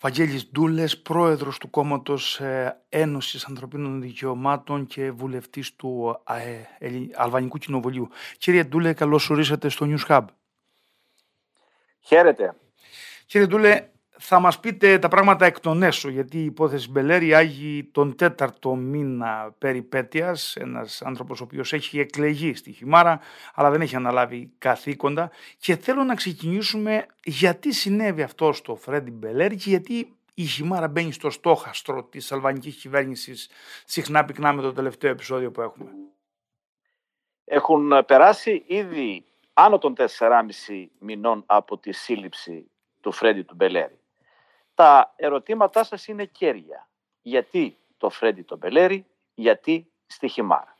Βαγγέλης Ντούλες, πρόεδρος του κόμματος ε, Ένωσης Ανθρωπίνων Δικαιωμάτων και βουλευτής του ε, Αλβανικού Κοινοβουλίου. Κύριε Ντούλε, καλώς ορίσατε στο News Hub. Χαίρετε. Κύριε Ντούλε, θα μας πείτε τα πράγματα εκ των έσω, γιατί η υπόθεση Μπελέρη άγει τον τέταρτο μήνα περιπέτειας, ένας άνθρωπος ο οποίος έχει εκλεγεί στη Χιμάρα, αλλά δεν έχει αναλάβει καθήκοντα. Και θέλω να ξεκινήσουμε γιατί συνέβη αυτό στο Φρέντι Μπελέρη και γιατί η Χιμάρα μπαίνει στο στόχαστρο της αλβανικής κυβέρνησης. Συχνά πυκνά με το τελευταίο επεισόδιο που έχουμε. Έχουν περάσει ήδη άνω των 4,5 μηνών από τη σύλληψη του Φρέντι του Μπελέρη τα ερωτήματά σας είναι κέρια. Γιατί το Φρέντι τον Μπελέρη, γιατί στη Χιμάρα.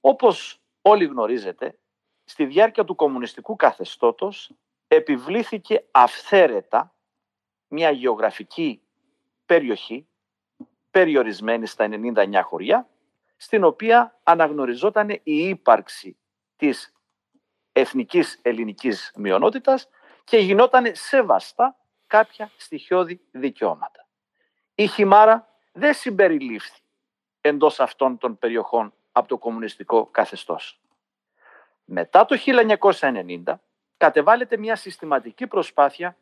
Όπως όλοι γνωρίζετε, στη διάρκεια του κομμουνιστικού καθεστώτος επιβλήθηκε αυθαίρετα μια γεωγραφική περιοχή περιορισμένη στα 99 χωριά, στην οποία αναγνωριζόταν η ύπαρξη της εθνικής ελληνικής μειονότητας και γινόταν σεβαστά κάποια στοιχειώδη δικαιώματα. Η Χιμάρα δεν συμπεριλήφθη εντός αυτών των περιοχών από το κομμουνιστικό καθεστώς. Μετά το 1990 κατεβάλλεται μια συστηματική προσπάθεια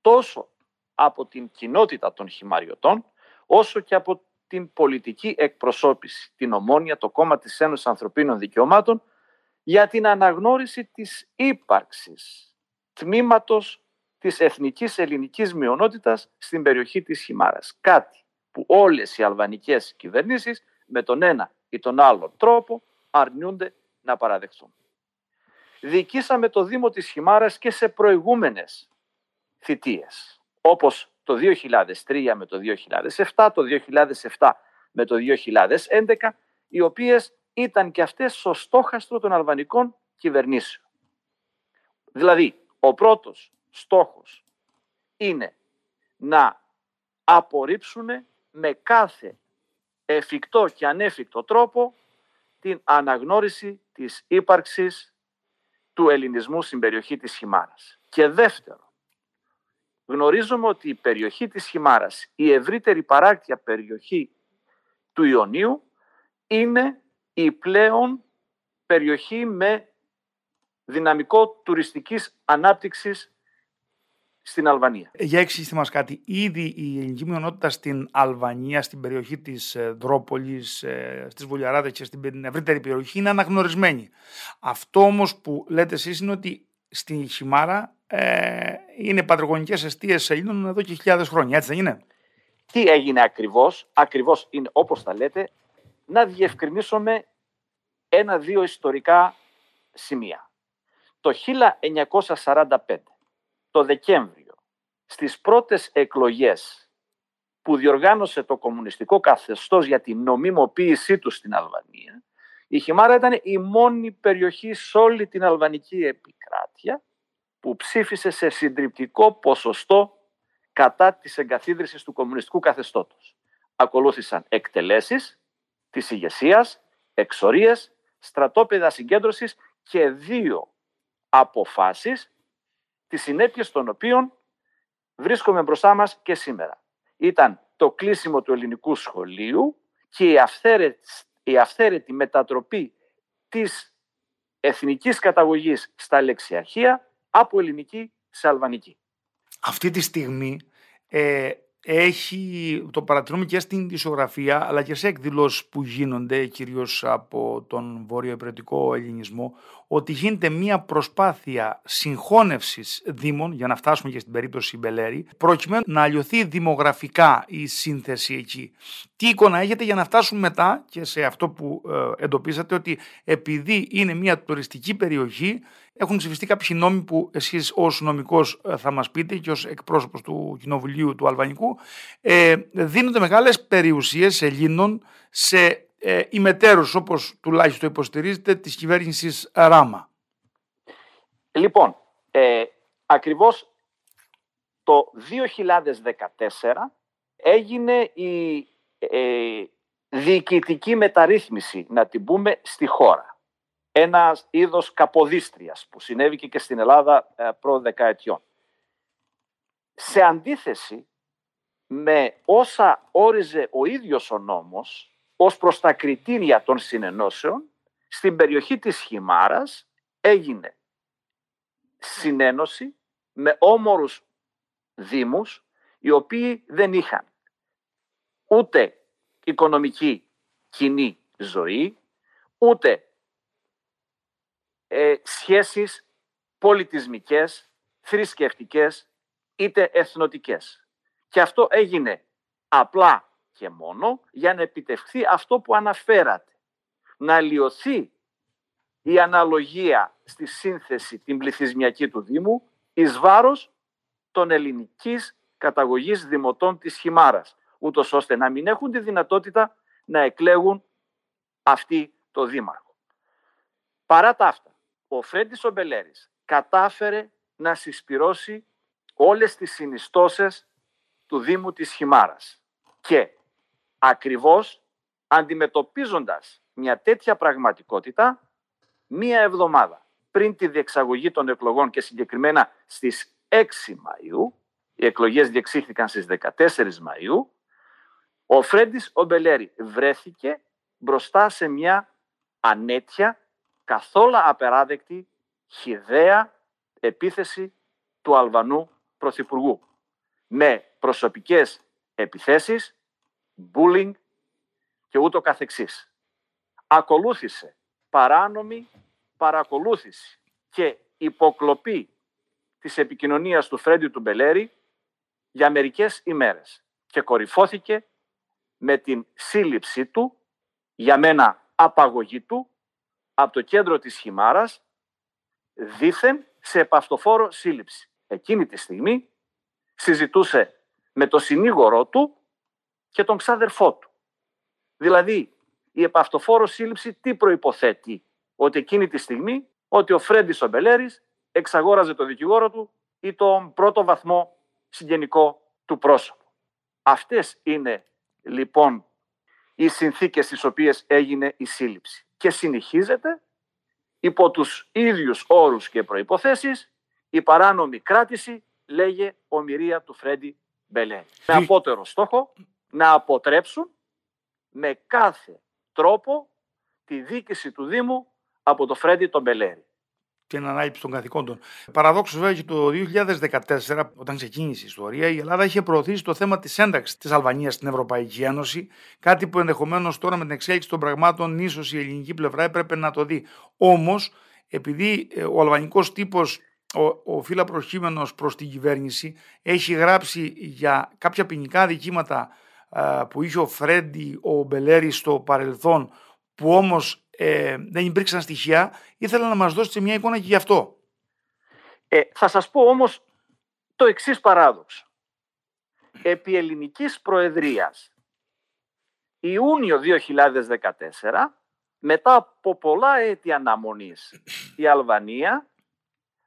τόσο από την κοινότητα των χυμαριωτών όσο και από την πολιτική εκπροσώπηση, την Ομόνια, το κόμμα της Ένωσης Ανθρωπίνων Δικαιωμάτων για την αναγνώριση της ύπαρξης τμήματος της εθνικής ελληνικής μειονότητας στην περιοχή της Χιμάρας. Κάτι που όλες οι αλβανικές κυβερνήσεις με τον ένα ή τον άλλο τρόπο αρνιούνται να παραδεχθούν. Διοικήσαμε το Δήμο της Χιμάρας και σε προηγούμενες θητείες, όπως το 2003 με το 2007, το 2007 με το 2011, οι οποίες ήταν και αυτές στο στόχαστρο των αλβανικών κυβερνήσεων. Δηλαδή, ο πρώτος στόχος είναι να απορρίψουν με κάθε εφικτό και ανέφικτο τρόπο την αναγνώριση της ύπαρξης του ελληνισμού στην περιοχή της Χιμάρας. Και δεύτερο, γνωρίζουμε ότι η περιοχή της Χιμάρας, η ευρύτερη παράκτια περιοχή του Ιωνίου, είναι η πλέον περιοχή με δυναμικό τουριστικής ανάπτυξης στην Αλβανία. Ε, για εξηγήστε μας κάτι. Ήδη η ελληνική μειονότητα στην Αλβανία, στην περιοχή της ε, Δρόπολης, ε, στις Βουλιαράδες και στην ευρύτερη περιοχή είναι αναγνωρισμένη. Αυτό όμως που λέτε εσείς είναι ότι στην Χιμάρα ε, είναι πατρογονικές αιστείες Ελλήνων εδώ και χιλιάδες χρόνια. Έτσι δεν είναι; Τι έγινε ακριβώς; Ακριβώς είναι όπως τα λέτε να διευκρινίσουμε ένα-δύο ιστορικά σημεία. Το 1945 το Δεκέμβριο στις πρώτες εκλογές που διοργάνωσε το κομμουνιστικό καθεστώς για την νομιμοποίησή του στην Αλβανία, η Χιμάρα ήταν η μόνη περιοχή σε όλη την αλβανική επικράτεια που ψήφισε σε συντριπτικό ποσοστό κατά της εγκαθίδρυσης του κομμουνιστικού καθεστώτος. Ακολούθησαν εκτελέσεις της ηγεσίας, εξορίες, στρατόπεδα συγκέντρωσης και δύο αποφάσεις τις συνέπειες των οποίων βρίσκομαι μπροστά μας και σήμερα. Ήταν το κλείσιμο του ελληνικού σχολείου και η αυθαίρετη, η αυθαίρετη μετατροπή της εθνικής καταγωγής στα λεξιαρχεία από ελληνική σε αλβανική. Αυτή τη στιγμή ε, έχει, το παρατηρούμε και στην δισογραφία αλλά και σε εκδηλώσεις που γίνονται κυρίως από τον βορειοεπηρετικό ελληνισμό ότι γίνεται μια προσπάθεια συγχώνευσης δήμων για να φτάσουμε και στην περίπτωση Μπελέρη προκειμένου να αλλοιωθεί δημογραφικά η σύνθεση εκεί. Τι εικόνα έχετε για να φτάσουμε μετά και σε αυτό που ε, εντοπίσατε ότι επειδή είναι μια τουριστική περιοχή έχουν ψηφιστεί κάποιοι νόμοι που εσείς ως νομικός ε, θα μας πείτε και ως εκπρόσωπος του Κοινοβουλίου του Αλβανικού ε, δίνονται μεγάλες περιουσίες Ελλήνων σε ε, ημετέρους όπως τουλάχιστον υποστηρίζετε της κυβέρνησης Ράμα. Λοιπόν, ε, ακριβώς το 2014 έγινε η ε, διοικητική μεταρρύθμιση, να την πούμε, στη χώρα ένας είδος καποδίστριας που συνέβη και στην Ελλάδα ε, προ δεκαετιών. Σε αντίθεση με όσα όριζε ο ίδιος ο νόμος ως προς τα κριτήρια των συνενώσεων στην περιοχή της Χιμάρας έγινε συνένωση με όμορους δήμους οι οποίοι δεν είχαν ούτε οικονομική κοινή ζωή, ούτε ε, σχέσεις πολιτισμικές, θρησκευτικές, είτε εθνοτικές. Και αυτό έγινε απλά και μόνο για να επιτευχθεί αυτό που αναφέρατε. Να λιωθεί η αναλογία στη σύνθεση την πληθυσμιακή του Δήμου εις βάρος των ελληνικής καταγωγής δημοτών της Χιμάρας, ούτως ώστε να μην έχουν τη δυνατότητα να εκλέγουν αυτοί το Δήμαρχο. Παρά τα αυτά, ο Φρέντης Ομπελέρης κατάφερε να συσπυρώσει όλες τις συνιστώσεις του Δήμου της Χιμάρας. Και ακριβώς αντιμετωπίζοντας μια τέτοια πραγματικότητα μία εβδομάδα πριν τη διεξαγωγή των εκλογών και συγκεκριμένα στις 6 Μαΐου, οι εκλογές διεξήχθηκαν στις 14 Μαΐου, ο Φρέντις Ομπελέρη βρέθηκε μπροστά σε μια ανέτια, καθόλου απεράδεκτη, χιδαία επίθεση του Αλβανού Πρωθυπουργού με προσωπικές επιθέσεις, bullying και ούτω καθεξής. Ακολούθησε παράνομη παρακολούθηση και υποκλοπή της επικοινωνίας του Φρέντι του Μπελέρη για μερικές ημέρες και κορυφώθηκε με την σύλληψή του, για μένα απαγωγή του, από το κέντρο της Χιμάρας, δήθεν σε επαυτοφόρο σύλληψη. Εκείνη τη στιγμή συζητούσε με το συνήγορό του και τον ξάδερφό του. Δηλαδή, η επαυτοφόρο σύλληψη τι προϋποθέτει; Ότι εκείνη τη στιγμή ότι ο Φρέντης ο εξαγόραζε το δικηγόρο του ή τον πρώτο βαθμό συγγενικό του πρόσωπο. Αυτές είναι λοιπόν οι συνθήκες στις οποίες έγινε η σύλληψη. Και συνεχίζεται υπό τους ίδιους όρους και προϋποθέσεις η παράνομη κράτηση λέγε ομοιρία του Φρέντι Μπελέ. Με απότερο στόχο να αποτρέψουν με κάθε τρόπο τη δίκηση του Δήμου από το Φρέντι τον Μπελέρη. Την ανάληψη των καθηκόντων. Παραδόξως, βέβαια, και το 2014, όταν ξεκίνησε η ιστορία, η Ελλάδα είχε προωθήσει το θέμα της ένταξης της Αλβανίας στην Ευρωπαϊκή Ένωση. Κάτι που ενδεχομένως τώρα με την εξέλιξη των πραγμάτων, ίσως η ελληνική πλευρά έπρεπε να το δει. Όμως, επειδή ε, ο αλβανικός τύπος ο, ο φύλλα προχήμενος προς την κυβέρνηση έχει γράψει για κάποια ποινικά δικήματα που είχε ο Φρέντι, ο Μπελέρη στο παρελθόν που όμως ε, δεν υπήρξαν στοιχεία ήθελα να μας δώσετε μια εικόνα και γι' αυτό. Ε, θα σας πω όμως το εξής παράδοξο. Επί ελληνικής προεδρίας Ιούνιο 2014 μετά από πολλά έτη αναμονής η Αλβανία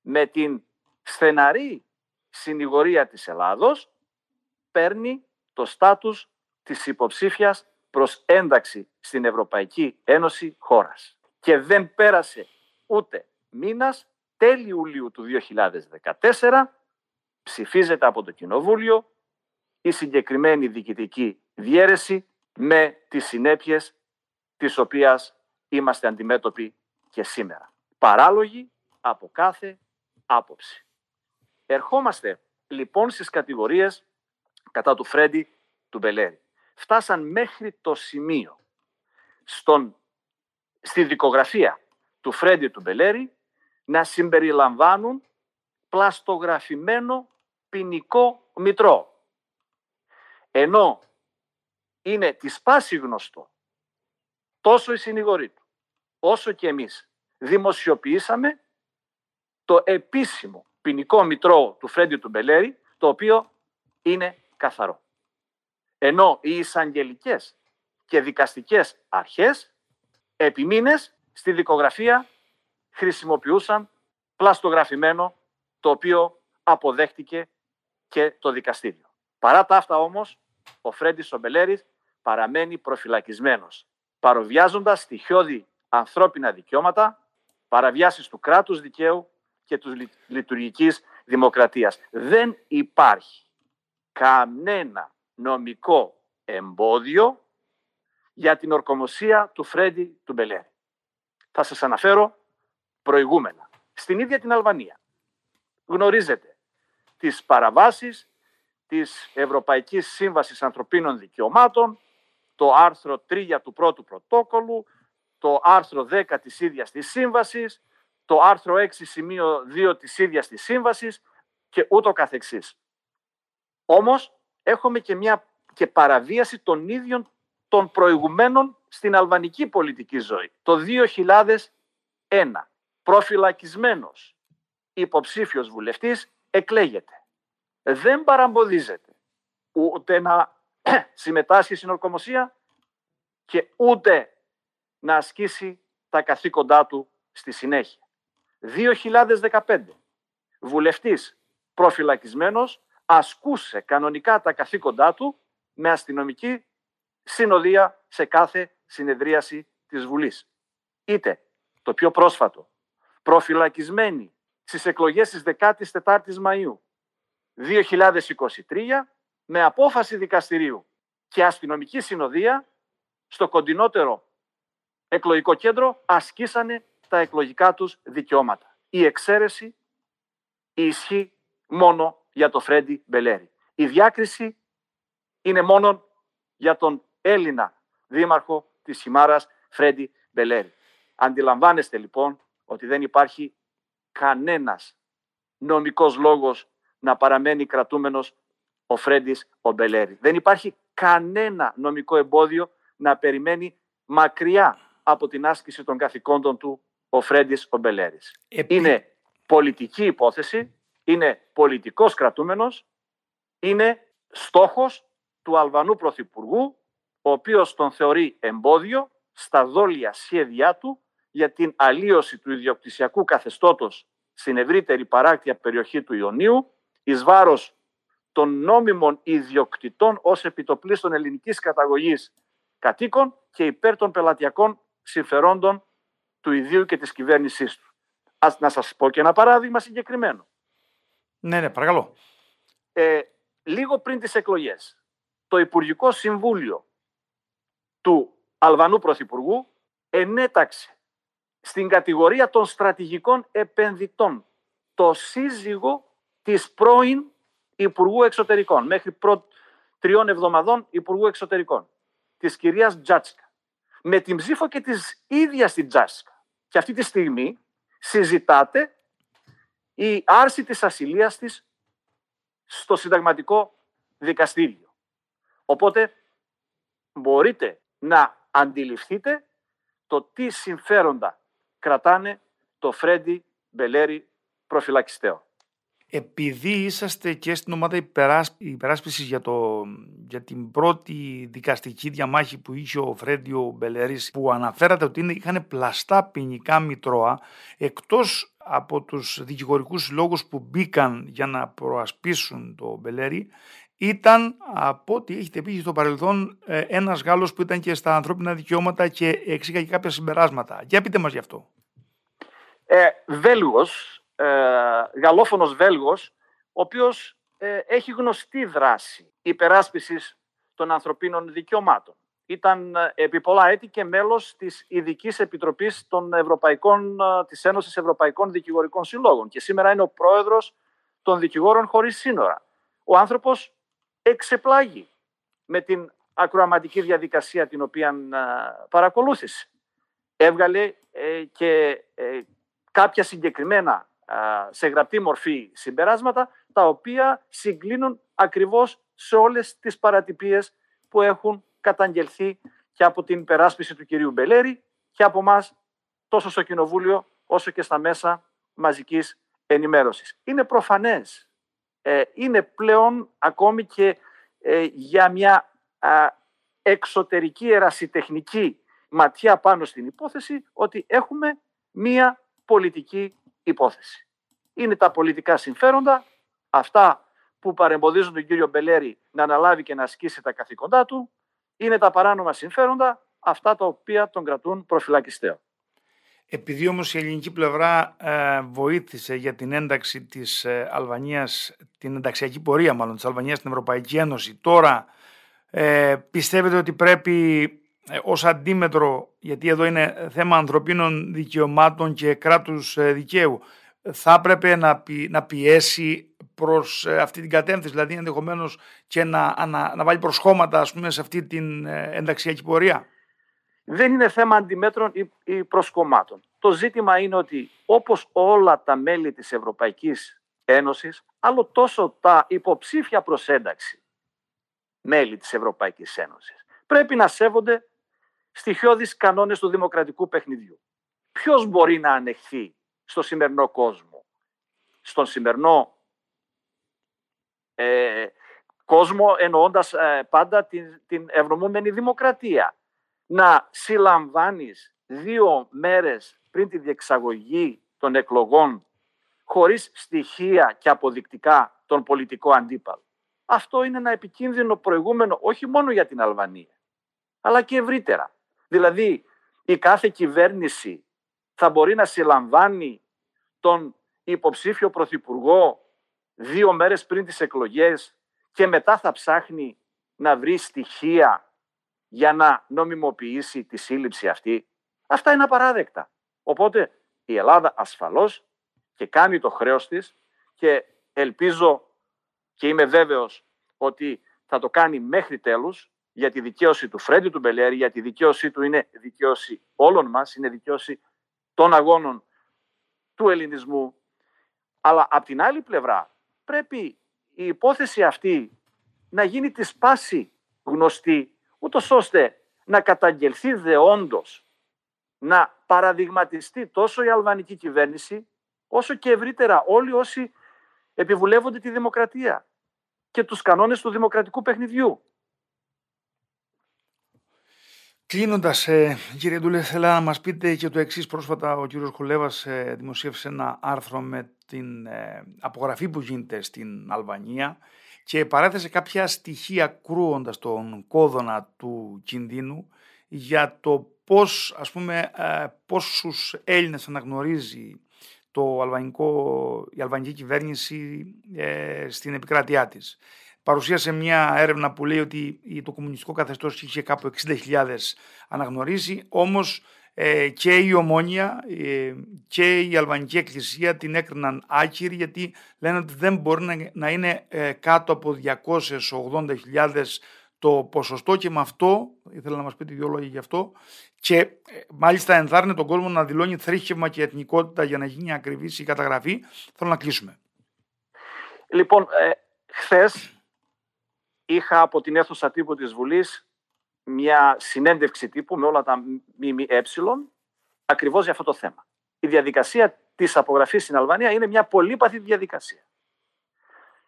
με την στεναρή συνηγορία της Ελλάδος παίρνει το στάτους της υποψήφιας προς ένταξη στην Ευρωπαϊκή Ένωση χώρας. Και δεν πέρασε ούτε μήνας, τέλη Ιουλίου του 2014, ψηφίζεται από το Κοινοβούλιο η συγκεκριμένη διοικητική διέρεση με τις συνέπειες της οποίας είμαστε αντιμέτωποι και σήμερα. Παράλογοι από κάθε άποψη. Ερχόμαστε λοιπόν στις κατηγορίες κατά του Φρέντι του Μπελέρη. Φτάσαν μέχρι το σημείο στον, στη δικογραφία του Φρέντι του Μπελέρη να συμπεριλαμβάνουν πλαστογραφημένο ποινικό μητρό. Ενώ είναι της πάση γνωστό τόσο η συνηγορή του όσο και εμείς δημοσιοποιήσαμε το επίσημο ποινικό μητρό του Φρέντι του Μπελέρη, το οποίο είναι καθαρό. Ενώ οι εισαγγελικές και δικαστικές αρχές επί μήνες στη δικογραφία χρησιμοποιούσαν πλαστογραφημένο το οποίο αποδέχτηκε και το δικαστήριο. Παρά τα αυτά όμως, ο Φρέντις Σομπελέρης παραμένει προφυλακισμένος, παροβιάζοντας στοιχειώδη ανθρώπινα δικαιώματα, παραβιάσεις του κράτους δικαίου και του λειτουργικής δημοκρατίας. Δεν υπάρχει κανένα νομικό εμπόδιο για την ορκομοσία του Φρέντι του Μπελέρη. Θα σας αναφέρω προηγούμενα. Στην ίδια την Αλβανία γνωρίζετε τις παραβάσεις της Ευρωπαϊκής Σύμβασης Ανθρωπίνων Δικαιωμάτων, το άρθρο 3 του πρώτου πρωτόκολλου, το άρθρο 10 της ίδιας της σύμβασης, το άρθρο 6 σημείο 2 της ίδιας της σύμβασης και ούτω καθεξής. Όμως έχουμε και μια και παραβίαση των ίδιων των προηγουμένων στην αλβανική πολιτική ζωή. Το 2001 προφυλακισμένος υποψήφιος βουλευτής εκλέγεται. Δεν παραμποδίζεται ούτε να συμμετάσχει στην ορκομοσία και ούτε να ασκήσει τα καθήκοντά του στη συνέχεια. 2015 βουλευτής προφυλακισμένος ασκούσε κανονικά τα καθήκοντά του με αστυνομική συνοδεία σε κάθε συνεδρίαση της Βουλής. Είτε το πιο πρόσφατο, προφυλακισμένοι στις εκλογές της 14ης Μαΐου 2023 με απόφαση δικαστηρίου και αστυνομική συνοδεία στο κοντινότερο εκλογικό κέντρο ασκήσανε τα εκλογικά τους δικαιώματα. Η εξαίρεση ισχύει μόνο για το Φρέντι Μπελέρη. Η διάκριση είναι μόνο για τον Έλληνα δήμαρχο της Χιμάρας Φρέντι Μπελέρη. Αντιλαμβάνεστε λοιπόν ότι δεν υπάρχει κανένας νομικός λόγος να παραμένει κρατούμενος ο Φρέντις ο Μπελέρη. Δεν υπάρχει κανένα νομικό εμπόδιο να περιμένει μακριά από την άσκηση των καθηκόντων του ο Φρέντις ο Μπελέρης. Είναι πολιτική υπόθεση, είναι πολιτικός κρατούμενος, είναι στόχος του Αλβανού Πρωθυπουργού, ο οποίος τον θεωρεί εμπόδιο στα δόλια σχέδιά του για την αλλίωση του ιδιοκτησιακού καθεστώτος στην ευρύτερη παράκτια περιοχή του Ιωνίου, εις βάρος των νόμιμων ιδιοκτητών ως επιτοπλίστων ελληνικής καταγωγής κατοίκων και υπέρ των πελατειακών συμφερόντων του ιδίου και της κυβέρνησής του. Ας να σας πω και ένα παράδειγμα συγκεκριμένο. Ναι, ναι, παρακαλώ. Ε, λίγο πριν τις εκλογές, το Υπουργικό Συμβούλιο του Αλβανού Πρωθυπουργού ενέταξε στην κατηγορία των στρατηγικών επενδυτών το σύζυγο της πρώην Υπουργού Εξωτερικών, μέχρι προ... τριών εβδομαδών Υπουργού Εξωτερικών, της κυρίας Τζάτσκα, με την ψήφο και της ίδιας την Τζάτσκα. Και αυτή τη στιγμή συζητάτε η άρση της ασυλίας της στο συνταγματικό δικαστήριο. Οπότε μπορείτε να αντιληφθείτε το τι συμφέροντα κρατάνε το Φρέντι Μπελέρι προφυλακιστέο. Επειδή είσαστε και στην ομάδα υπεράσπισης για, το, για την πρώτη δικαστική διαμάχη που είχε ο Φρέντιο Μπελέρης που αναφέρατε ότι είχαν πλαστά ποινικά μητρώα εκτός από τους δικηγορικούς λόγους που μπήκαν για να προασπίσουν το Μπελέρη ήταν από ό,τι έχετε πει στο παρελθόν ε, ένας Γάλλος που ήταν και στα ανθρώπινα δικαιώματα και εξήγαγε κάποια συμπεράσματα. Για πείτε μας γι' αυτό. Ε, Βέλγος, ε, γαλλόφωνος Βέλγος, ο οποίος ε, έχει γνωστή δράση υπεράσπισης των ανθρωπίνων δικαιωμάτων. Ήταν ε, επί πολλά έτη και μέλος της ειδικής Επιτροπής των Ευρωπαϊκών, ε, της Ένωσης Ευρωπαϊκών Δικηγορικών Συλλόγων και σήμερα είναι ο πρόεδρος των Δικηγόρων Χωρίς Σύνορα. Ο άνθρωπος εξεπλάγει με την ακροαματική διαδικασία την οποία παρακολούθησε. Έβγαλε και κάποια συγκεκριμένα σε γραπτή μορφή συμπεράσματα, τα οποία συγκλίνουν ακριβώς σε όλες τις παρατυπίες που έχουν καταγγελθεί και από την υπεράσπιση του κυρίου Μπελέρη και από εμάς τόσο στο Κοινοβούλιο όσο και στα μέσα μαζικής ενημέρωσης. Είναι προφανές. Ε, είναι πλέον ακόμη και ε, για μια εξωτερική ερασιτεχνική ματιά πάνω στην υπόθεση ότι έχουμε μία πολιτική υπόθεση. Είναι τα πολιτικά συμφέροντα, αυτά που παρεμποδίζουν τον κύριο Μπελέρη να αναλάβει και να ασκήσει τα καθήκοντά του, είναι τα παράνομα συμφέροντα, αυτά τα οποία τον κρατούν προφυλακιστέο. Επειδή όμως η ελληνική πλευρά ε, βοήθησε για την ένταξη της ε, Αλβανίας, την ενταξιακή πορεία μάλλον της Αλβανίας στην Ευρωπαϊκή Ένωση, τώρα Ε, πιστεύετε ότι πρέπει ε, ως αντίμετρο, γιατί εδώ είναι θέμα ανθρωπίνων δικαιωμάτων και κράτους ε, δικαίου, θα έπρεπε να, να πιέσει προς ε, αυτή την κατεύθυνση, δηλαδή ενδεχομένως και να, να, να βάλει προσχώματα ας πούμε, σε αυτή την ενταξιακή πορεία. Δεν είναι θέμα αντιμέτρων ή, ή προσκομμάτων. Το ζήτημα είναι ότι όπως όλα τα μέλη της Ευρωπαϊκής Ένωσης, άλλο τόσο τα υποψήφια προς ένταξη μέλη της Ευρωπαϊκής Ένωσης, πρέπει να σέβονται στοιχειώδεις κανόνες του δημοκρατικού παιχνιδιού. Ποιος μπορεί να ανεχθεί στο σημερινό κόσμο, στον σημερινό ε, κόσμο εννοώντας ε, πάντα την, την ευρωμούμενη δημοκρατία. Να συλλαμβάνεις δύο μέρες πριν τη διεξαγωγή των εκλογών χωρίς στοιχεία και αποδεικτικά τον πολιτικό αντίπαλο. Αυτό είναι ένα επικίνδυνο προηγούμενο όχι μόνο για την Αλβανία, αλλά και ευρύτερα. Δηλαδή, η κάθε κυβέρνηση θα μπορεί να συλλαμβάνει τον υποψήφιο πρωθυπουργό δύο μέρες πριν τις εκλογές και μετά θα ψάχνει να βρει στοιχεία για να νομιμοποιήσει τη σύλληψη αυτή. Αυτά είναι απαράδεκτα. Οπότε η Ελλάδα ασφαλώς και κάνει το χρέος της και ελπίζω και είμαι βέβαιος ότι θα το κάνει μέχρι τέλους για τη δικαίωση του Φρέντι του Μπελέρη, για τη δικαίωσή του είναι δικαίωση όλων μας, είναι δικαίωση των αγώνων του ελληνισμού. Αλλά από την άλλη πλευρά πρέπει η υπόθεση αυτή να γίνει της σπάση γνωστή, ούτως ώστε να καταγγελθεί δεόντως, να παραδειγματιστεί τόσο η αλβανική κυβέρνηση, όσο και ευρύτερα όλοι όσοι επιβουλεύονται τη δημοκρατία και τους κανόνες του δημοκρατικού παιχνιδιού. Κλείνοντας, ε, κύριε Ντούλε, θέλω να μας πείτε και το εξής. Πρόσφατα ο κύριος Κουλέβας ε, δημοσίευσε ένα άρθρο με την ε, απογραφή που γίνεται στην Αλβανία και παρέθεσε κάποια στοιχεία κρούοντας τον κόδωνα του κινδύνου για το πώς, ας πούμε, ε, πόσους Έλληνες αναγνωρίζει το αλβανικό, η αλβανική κυβέρνηση ε, στην επικράτειά της παρουσίασε μια έρευνα που λέει ότι το κομμουνιστικό καθεστώς είχε κάπου 60.000 αναγνωρίσει, όμως ε, και η Ομόνια ε, και η Αλβανική Εκκλησία την έκριναν άκυρη γιατί λένε ότι δεν μπορεί να, είναι ε, κάτω από 280.000 το ποσοστό και με αυτό, ήθελα να μας πείτε δύο λόγια γι' αυτό, και μάλιστα ενθάρρυνε τον κόσμο να δηλώνει θρήσκευμα και εθνικότητα για να γίνει ακριβής η καταγραφή. Θέλω να κλείσουμε. Λοιπόν, ε, χθες είχα από την αίθουσα τύπου της Βουλής μια συνέντευξη τύπου με όλα τα ΜΜΕ ακριβώς για αυτό το θέμα. Η διαδικασία της απογραφής στην Αλβανία είναι μια πολύπαθη διαδικασία.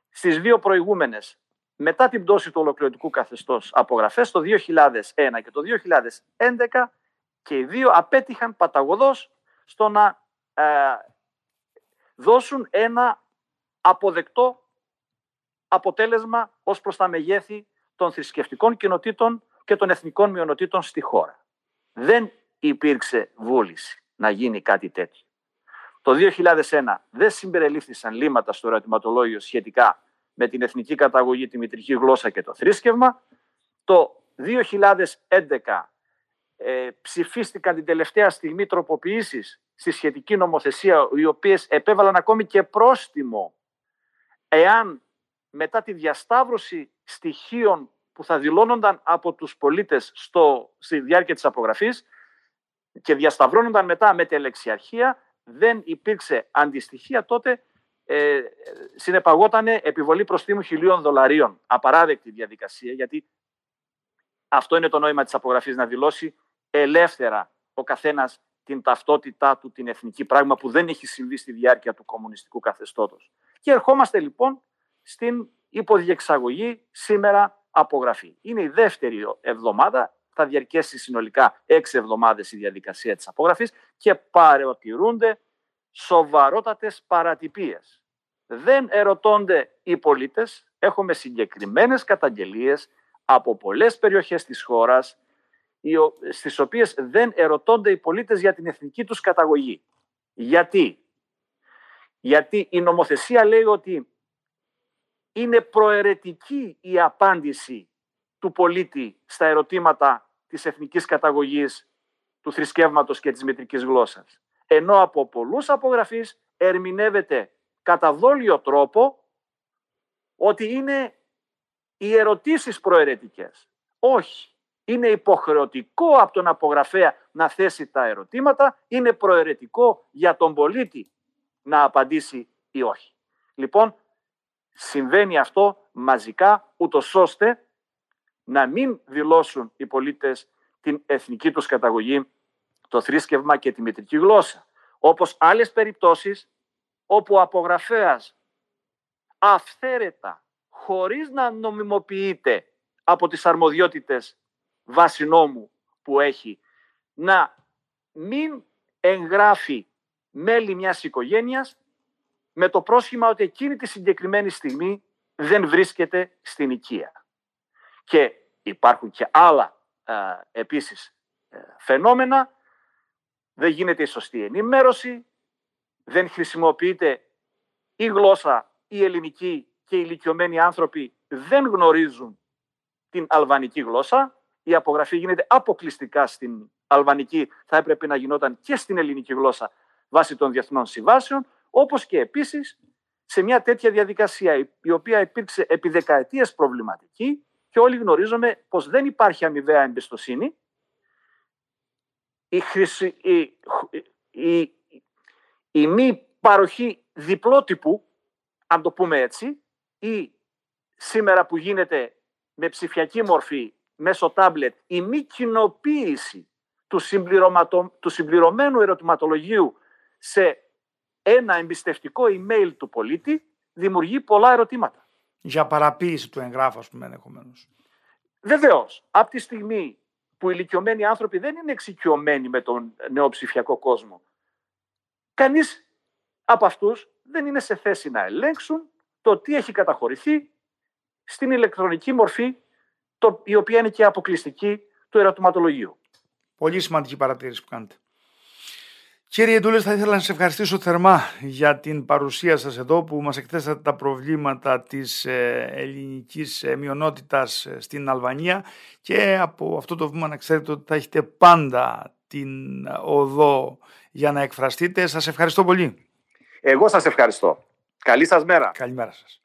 Στις δύο προηγούμενες, μετά την πτώση του ολοκληρωτικού καθεστώς απογραφές, το 2001 και το 2011, και οι δύο απέτυχαν παταγωδός στο να ε, δώσουν ένα αποδεκτό αποτέλεσμα ως προς τα μεγέθη των θρησκευτικών κοινοτήτων και των εθνικών μειονοτήτων στη χώρα. Δεν υπήρξε βούληση να γίνει κάτι τέτοιο. Το 2001 δεν συμπεριλήφθησαν λύματα στο ερωτηματολόγιο σχετικά με την εθνική καταγωγή, τη μητρική γλώσσα και το θρήσκευμα. Το 2011 ε, ψηφίστηκαν την τελευταία στιγμή τροποποιήσεις στη σχετική νομοθεσία, οι οποίες επέβαλαν ακόμη και πρόστιμο εάν μετά τη διασταύρωση στοιχείων που θα δηλώνονταν από τους πολίτες στο, στη διάρκεια της απογραφής και διασταυρώνονταν μετά με τελεξιαρχία, δεν υπήρξε αντιστοιχεία τότε ε, συνεπαγόταν επιβολή προστίμου χιλίων δολαρίων. Απαράδεκτη διαδικασία, γιατί αυτό είναι το νόημα της απογραφής, να δηλώσει ελεύθερα ο καθένας την ταυτότητά του, την εθνική πράγμα που δεν έχει συμβεί στη διάρκεια του κομμουνιστικού καθεστώτος. Και ερχόμαστε λοιπόν στην υποδιεξαγωγή σήμερα απογραφή. Είναι η δεύτερη εβδομάδα, θα διαρκέσει συνολικά έξι εβδομάδες η διαδικασία της απογραφής και παρεωτηρούνται σοβαρότατες παρατυπίες. Δεν ερωτώνται οι πολίτες, έχουμε συγκεκριμένες καταγγελίες από πολλές περιοχές της χώρας, στις οποίες δεν ερωτώνται οι πολίτες για την εθνική τους καταγωγή. Γιατί; Γιατί η νομοθεσία λέει ότι είναι προαιρετική η απάντηση του πολίτη στα ερωτήματα της εθνικής καταγωγής, του θρησκεύματος και της μητρικής γλώσσας. Ενώ από πολλούς απογραφείς ερμηνεύεται κατά δόλιο τρόπο ότι είναι οι ερωτήσεις προαιρετικές. Όχι. Είναι υποχρεωτικό από τον απογραφέα να θέσει τα ερωτήματα, είναι προαιρετικό για τον πολίτη να απαντήσει ή όχι. Λοιπόν, συμβαίνει αυτό μαζικά, ούτως ώστε να μην δηλώσουν οι πολίτες την εθνική τους καταγωγή, το θρήσκευμα και τη μητρική γλώσσα. Όπως άλλες περιπτώσεις όπου ο απογραφέας αυθαίρετα, χωρίς να νομιμοποιείται από τις αρμοδιότητες βάση νόμου που έχει, να μην εγγράφει μέλη μιας οικογένειας με το πρόσχημα ότι εκείνη τη συγκεκριμένη στιγμή δεν βρίσκεται στην οικία. Και υπάρχουν και άλλα ε, επίσης ε, φαινόμενα, δεν γίνεται η σωστή ενημέρωση, δεν χρησιμοποιείται η γλώσσα η ελληνική και οι ηλικιωμένοι άνθρωποι δεν γνωρίζουν την αλβανική γλώσσα. Η απογραφή γίνεται αποκλειστικά στην αλβανική, θα έπρεπε να γινόταν και στην ελληνική γλώσσα βάσει των διεθνών συμβάσεων, όπως και επίσης σε μια τέτοια διαδικασία η οποία υπήρξε επί δεκαετίες προβληματική και όλοι γνωρίζουμε πως δεν υπάρχει αμοιβαία εμπιστοσύνη. Η, χρηση... η... η... η μη παροχή διπλότυπου, αν το πούμε έτσι, ή σήμερα που γίνεται με ψηφιακή μορφή μέσω τάμπλετ η μη κοινοποίηση του, του συμπληρωμένου ερωτηματολογίου σε ένα εμπιστευτικό email του πολίτη δημιουργεί πολλά ερωτήματα. Για παραποίηση του εγγράφου, ας πούμε, ενδεχομένως. Βεβαίως. Από τη στιγμή που οι ηλικιωμένοι άνθρωποι δεν είναι εξοικειωμένοι με τον νέο ψηφιακό κόσμο, κανείς από αυτούς δεν είναι σε θέση να ελέγξουν το τι έχει καταχωρηθεί στην ηλεκτρονική μορφή, το, η οποία είναι και αποκλειστική του ερωτηματολογίου. Πολύ σημαντική παρατήρηση που κάνετε. Κύριε Ντούλες, θα ήθελα να σας ευχαριστήσω θερμά για την παρουσία σας εδώ που μας εκθέσατε τα προβλήματα της ε, ελληνικής ε, μειονότητας ε, στην Αλβανία και από αυτό το βήμα να ξέρετε ότι θα έχετε πάντα την οδό για να εκφραστείτε. Σας ευχαριστώ πολύ. Εγώ σας ευχαριστώ. Καλή σας μέρα. Καλημέρα σας.